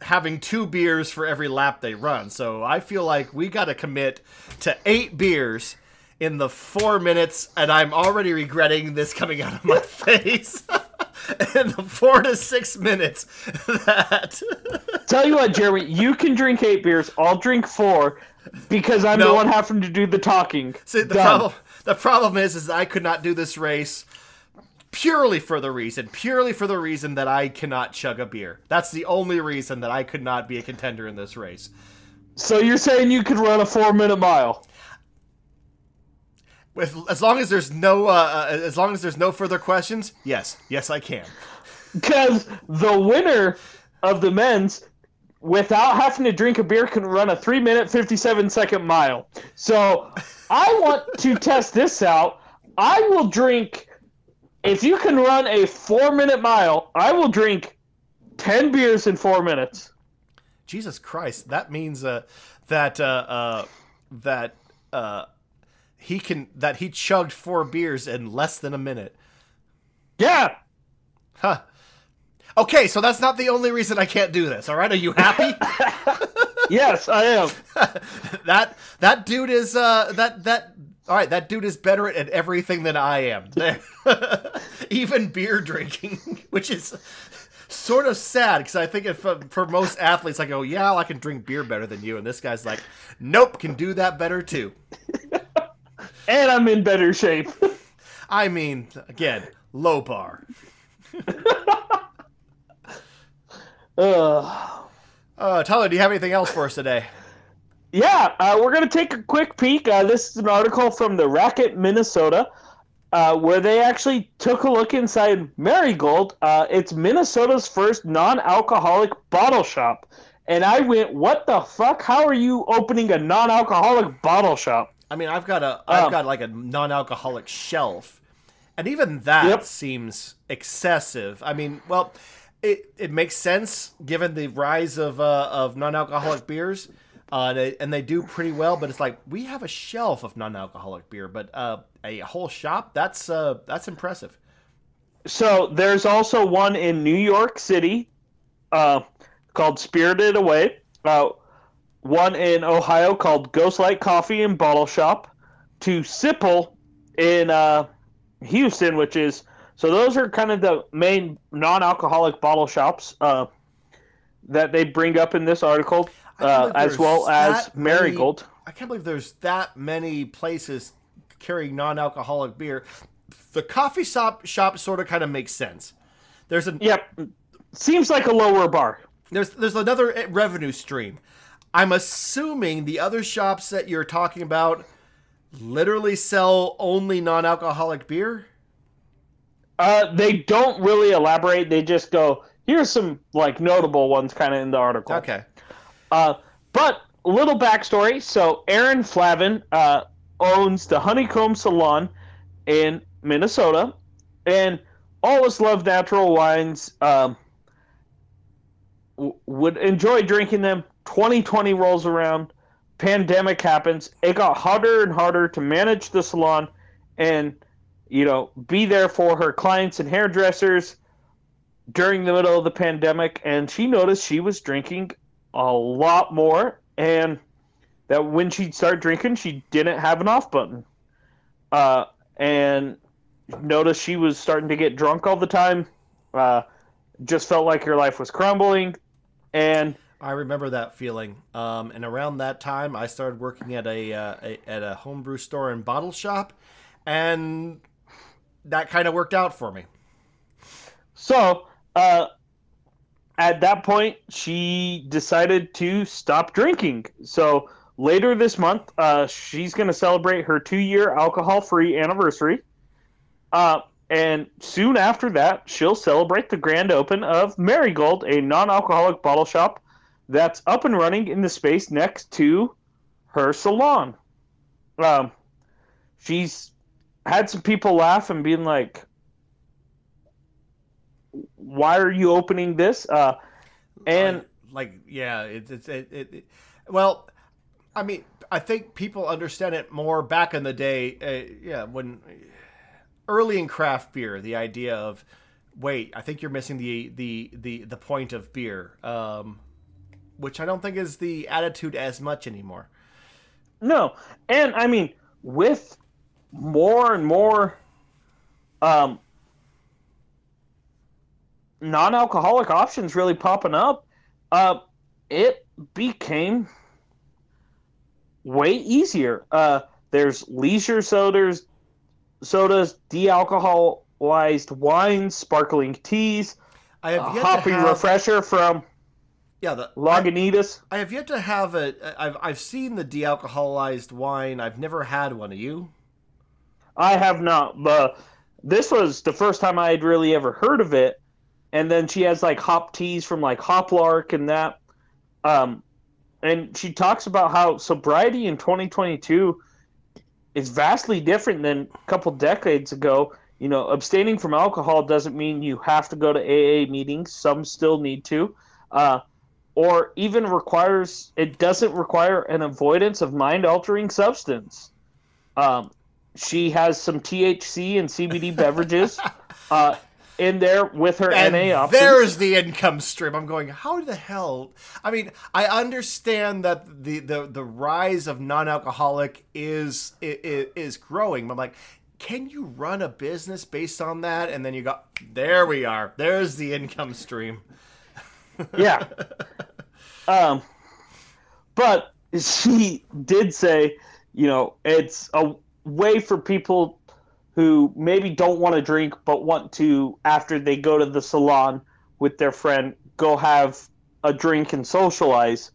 having two beers for every lap they run. So I feel like we got to commit to eight beers in the four minutes, and I'm already regretting this coming out of my [LAUGHS] face. [LAUGHS] in the four to six minutes that [LAUGHS] tell you what, Jeremy, you can drink eight beers. I'll drink four because I'm the one having to do the talking. See, the Done. problem the problem is is I could not do this race purely for the reason, purely for the reason that I cannot chug a beer. That's the only reason that I could not be a contender in this race. So you're saying you could run a four minute mile? With as long as there's no uh, uh, as long as there's no further questions, yes, yes I can. Because the winner of the men's, without having to drink a beer, can run a three minute, 57 second mile. So I want to [LAUGHS] test this out. I will drink, if you can run a four minute mile, I will drink 10 beers in four minutes. Jesus Christ, that means uh, that uh, uh, that uh, he can that he chugged four beers in less than a minute. Yeah. Huh. Okay, so that's not the only reason I can't do this. All right, are you happy? [LAUGHS] [LAUGHS] Yes, I am. [LAUGHS] that that dude is uh that that all right. That dude is better at everything than I am. Even beer drinking, which is sort of sad because I think if uh, for most athletes, I go, yeah, I can drink beer better than you, and this guy's like, nope, can do that better too. And I'm in better shape. [LAUGHS] I mean, again, low bar. Ugh. Uh, Tyler, do you have anything else for us today? Yeah, uh, we're going to take a quick peek. Uh, this is an article from the Racket, Minnesota, uh, where they actually took a look inside Marigold. Uh, it's Minnesota's first non alcoholic bottle shop. And I went, what the fuck? How are you opening a non alcoholic bottle shop? I mean, I've got a, I've Um, got like a non-alcoholic shelf, and even that Yep. seems excessive. I mean, well, it it makes sense given the rise of uh, of non-alcoholic beers, uh, they, and they do pretty well. But it's like we have a shelf of non-alcoholic beer, but uh, a whole shop that's uh, that's impressive. So there's also one in New York City uh, called Spirited Away. One in Ohio called Ghostlight Coffee and Bottle Shop. To Sipple in uh, Houston, which is so those are kind of the main non-alcoholic bottle shops uh, that they bring up in this article, uh, as well as that many- Marigold. I can't believe there's that many places carrying non-alcoholic beer. The coffee shop shop sort of kind of makes sense. There's a Yep, seems like a lower bar. there's there's another eh, revenue stream. I'm assuming the other shops that you're talking about literally sell only non-alcoholic beer. Uh, they don't really elaborate. They just go, here's some like notable ones kind of in the article. Okay. Uh, but a little backstory. So Aaron Flavin uh, owns the Honeycomb Salon in Minnesota, and always loved natural wines. Um, would enjoy drinking them. 2020 rolls around, pandemic happens. It got harder and harder to manage the salon, and you know, be there for her clients and hairdressers during the middle of the pandemic. And she noticed she was drinking a lot more, and that when she'd start drinking, she didn't have an off button. Uh, and noticed she was starting to get drunk all the time. Uh, just felt like her life was crumbling, and I remember that feeling. Um, and around that time, I started working at a, uh, a at a homebrew store and bottle shop, and that kind of worked out for me. so uh, at that point she decided to stop drinking. So later this month, uh, she's going to celebrate her two year alcohol free anniversary. Uh, and soon after that, she'll celebrate the grand open of Marigold, a non alcoholic bottle shop that's up and running in the space next to her salon. Um, she's had some people laugh and being like, "Why are you opening this?" Uh, and like, like yeah, it's it's it, it, it, well, I mean, I think people understand it more back in the day. Uh, yeah, when early in craft beer, the idea of wait, I think you're missing the the the the point of beer, um, which I don't think is the attitude as much anymore. No, and I mean with more and more um, non-alcoholic options really popping up, uh, it became way easier. Uh, there's leisure sodas, sodas, de-alcoholized wines, sparkling teas, I have a hoppy have, refresher from yeah, the, I, Lagunitas. I have yet to have a. I've I've seen the de-alcoholized wine. I've never had one. Of you? I have not. But this was the first time I had really ever heard of it. And then she has like hop teas from like Hoplark and that. Um, and she talks about how sobriety in 2022 is vastly different than a couple decades ago. You know, abstaining from alcohol doesn't mean you have to go to AA meetings. Some still need to. Uh, or even requires, it doesn't require an avoidance of mind altering substance. Um, she has some THC and CBD [LAUGHS] beverages uh, in there with her and NA options. There's the income stream. I'm going, how the hell? I mean, I understand that the the, the rise of non-alcoholic is, is is growing. I'm like, can you run a business based on that? And then you go, there we are. There's the income stream. Yeah. Um, but she did say, you know, it's a way for people who maybe don't want to drink but want to after they go to the salon with their friend go have a drink and socialize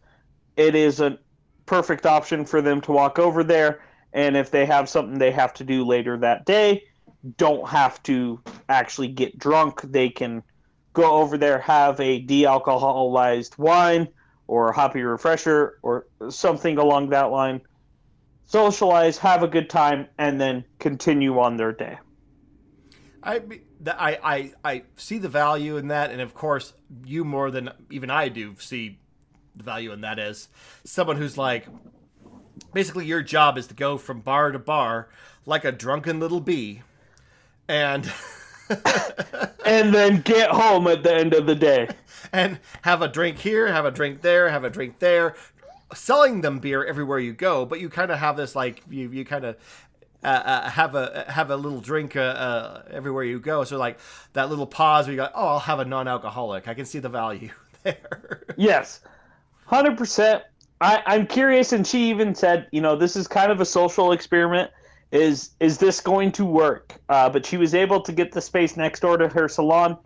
it is a perfect option for them to walk over there and if they have something they have to do later that day don't have to actually get drunk they can go over there have a de-alcoholized wine or a hoppy refresher or something along that line socialize, have a good time, and then continue on their day. I, I, I, I see the value in that, and of course, you more than even I do see the value in that as someone who's like, basically, your job is to go from bar to bar like a drunken little bee, and. [LAUGHS] and then get home at the end of the day and have a drink here, have a drink there, have a drink there, selling them beer everywhere you go, but you kind of have this like you you kind of uh, uh, have a have a little drink uh, uh, everywhere you go. So like that little pause where you go, oh, I'll have a non-alcoholic. I can see the value [LAUGHS] there. yes, hundred percent. I I'm curious, and she even said, you know, this is kind of a social experiment. Is is this going to work? Uh, but she was able to get the space next door to her salon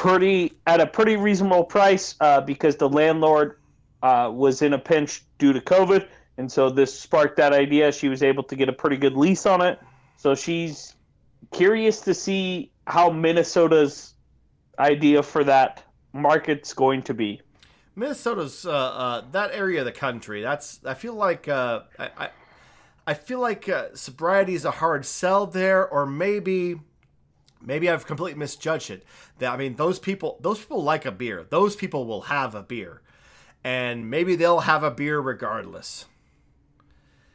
pretty at a pretty reasonable price uh, because the landlord uh, was in a pinch due to COVID, and so this sparked that idea. She was able to get a pretty good lease on it, so she's curious to see how Minnesota's idea for that market's going to be. Minnesota's uh, uh, that area of the country. That's I feel like uh, I, I, feel like uh, sobriety is a hard sell there, or maybe maybe I've completely misjudged it. That I mean, those people those people like a beer. Those people will have a beer and maybe they'll have a beer regardless.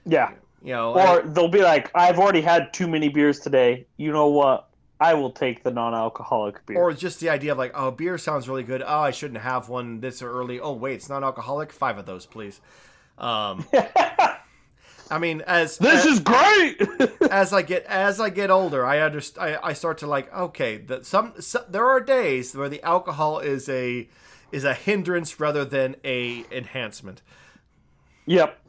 Yeah. You know, or I, they'll be like, I've already had too many beers today. You know what? I will take the non-alcoholic beer. Or just the idea of like, oh, beer sounds really good. Oh, I shouldn't have one this early. Oh, wait, it's non-alcoholic. Five of those, please. Um, [LAUGHS] I mean, as this as, is great. [LAUGHS] as I get as I get older, I understand. I, I start to like. Okay, that some, some there are days where the alcohol is a is a hindrance rather than a enhancement. Yep.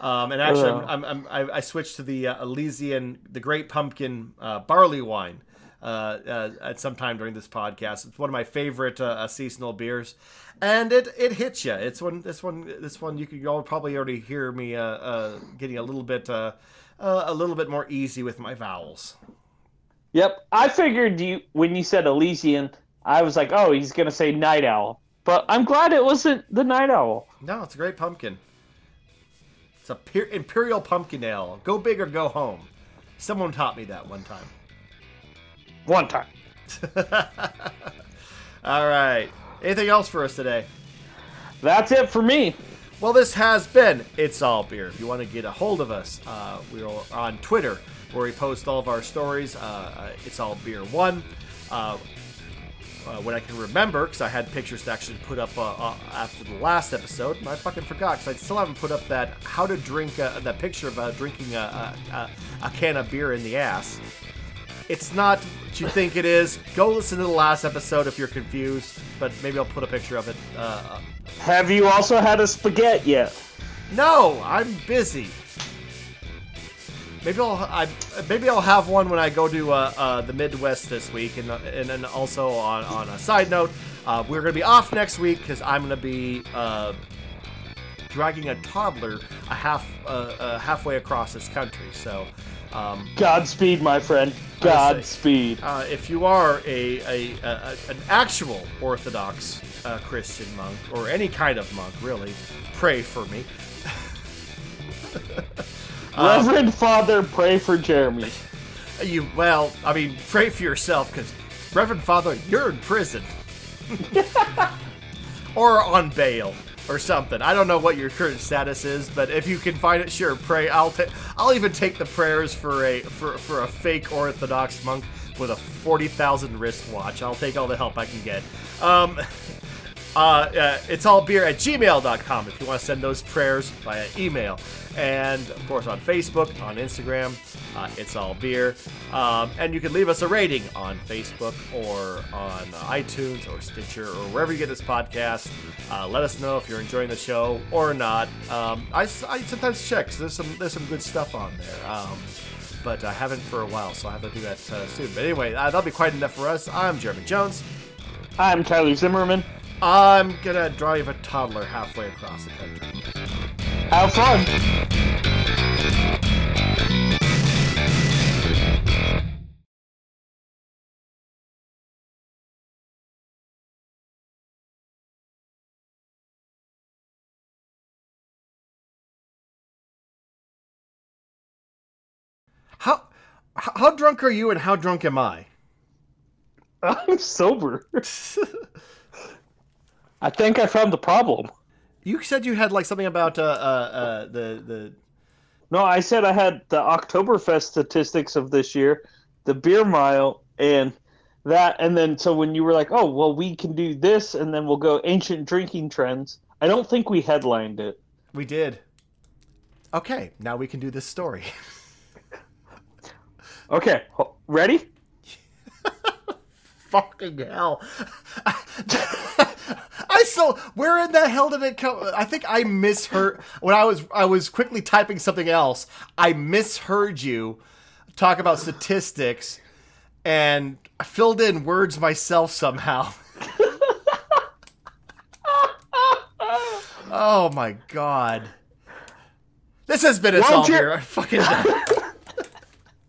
Um, and actually, uh. I'm, I'm, I'm, i switched to the uh, Elysian, the Great Pumpkin uh, barley wine, at some time during this podcast. It's one of my favorite uh, uh seasonal beers, and it it hits you. It's one this one this one you could all probably already hear me uh, uh, getting a little bit uh, uh, a little bit more easy with my vowels. Yep, I figured you when you said Elysian, I was like, oh, he's gonna say night owl. But I'm glad it wasn't the night owl. No, it's a great pumpkin. It's a imperial pumpkin ale. Go big or go home. Someone taught me that one time. One time. [LAUGHS] All right. Anything else for us today? That's it for me. Well, this has been It's All Beer. If you want to get a hold of us, uh, we're on Twitter where we post all of our stories. Uh, uh it's All Beer 1. Uh, uh, when I can remember, because I had pictures to actually put up uh, uh, after the last episode, and I fucking forgot because I still haven't put up that how to drink uh, that picture of drinking a, a, a, can of beer in the ass. It's not what you think it is. Go listen to the last episode if you're confused, but maybe I'll put a picture of it. Uh, Have you also had a spaghetti yet? No, I'm busy. Maybe I'll I, maybe I'll have one when I go to uh, uh, the Midwest this week, and and then also on on a side note, uh, we're gonna be off next week because I'm gonna be uh, dragging a toddler a half uh, halfway across this country. So. Um, Godspeed, my friend. Godspeed. Uh, if you are a, a, a, an actual Orthodox Christian monk or any kind of monk, really, pray for me. Um, [LAUGHS] Reverend Father, pray for Jeremy. [LAUGHS] You well, I mean, pray for yourself because Reverend Father, you're in prison [LAUGHS] or on bail or something. I don't know what your current status is, but if you can find it, sure, pray. I'll take. I'll even take the prayers for a for for a fake Orthodox monk with a forty thousand wristwatch. I'll take all the help I can get. Um, [LAUGHS] uh, uh, it's all beer at gmail.com if you want to send those prayers via email and of course on Facebook, on Instagram. Uh, it's all beer, um, and you can leave us a rating on Facebook or on iTunes or Stitcher or wherever you get this podcast. Uh, let us know if you're enjoying the show or not. Um, I, I, sometimes check. So there's some there's some good stuff on there. Um, but I haven't for a while, so I have to do that uh, soon. But anyway, that'll be quite enough for us. I'm Jeremy Jones. I'm Tyler Zimmerman. I'm gonna drive a toddler halfway across the country. Have fun! How how drunk are you and how drunk am I? [LAUGHS] I'm sober. [LAUGHS] I think I found the problem. You said you had like something about uh, uh, uh, the the. No, I said I had the Oktoberfest statistics of this year, the beer mile, and that, and then so when you were like, "Oh, well, we can do this, and then we'll go ancient drinking trends." I don't think we headlined it. We did. Okay, now we can do this story. [LAUGHS] okay, ready? [LAUGHS] Fucking hell. [LAUGHS] I so where in the hell did it come? I think I misheard when I was I was quickly typing something else. I misheard you talk about statistics, and I filled in words myself somehow. [LAUGHS] oh my god! This has been a all I Fucking.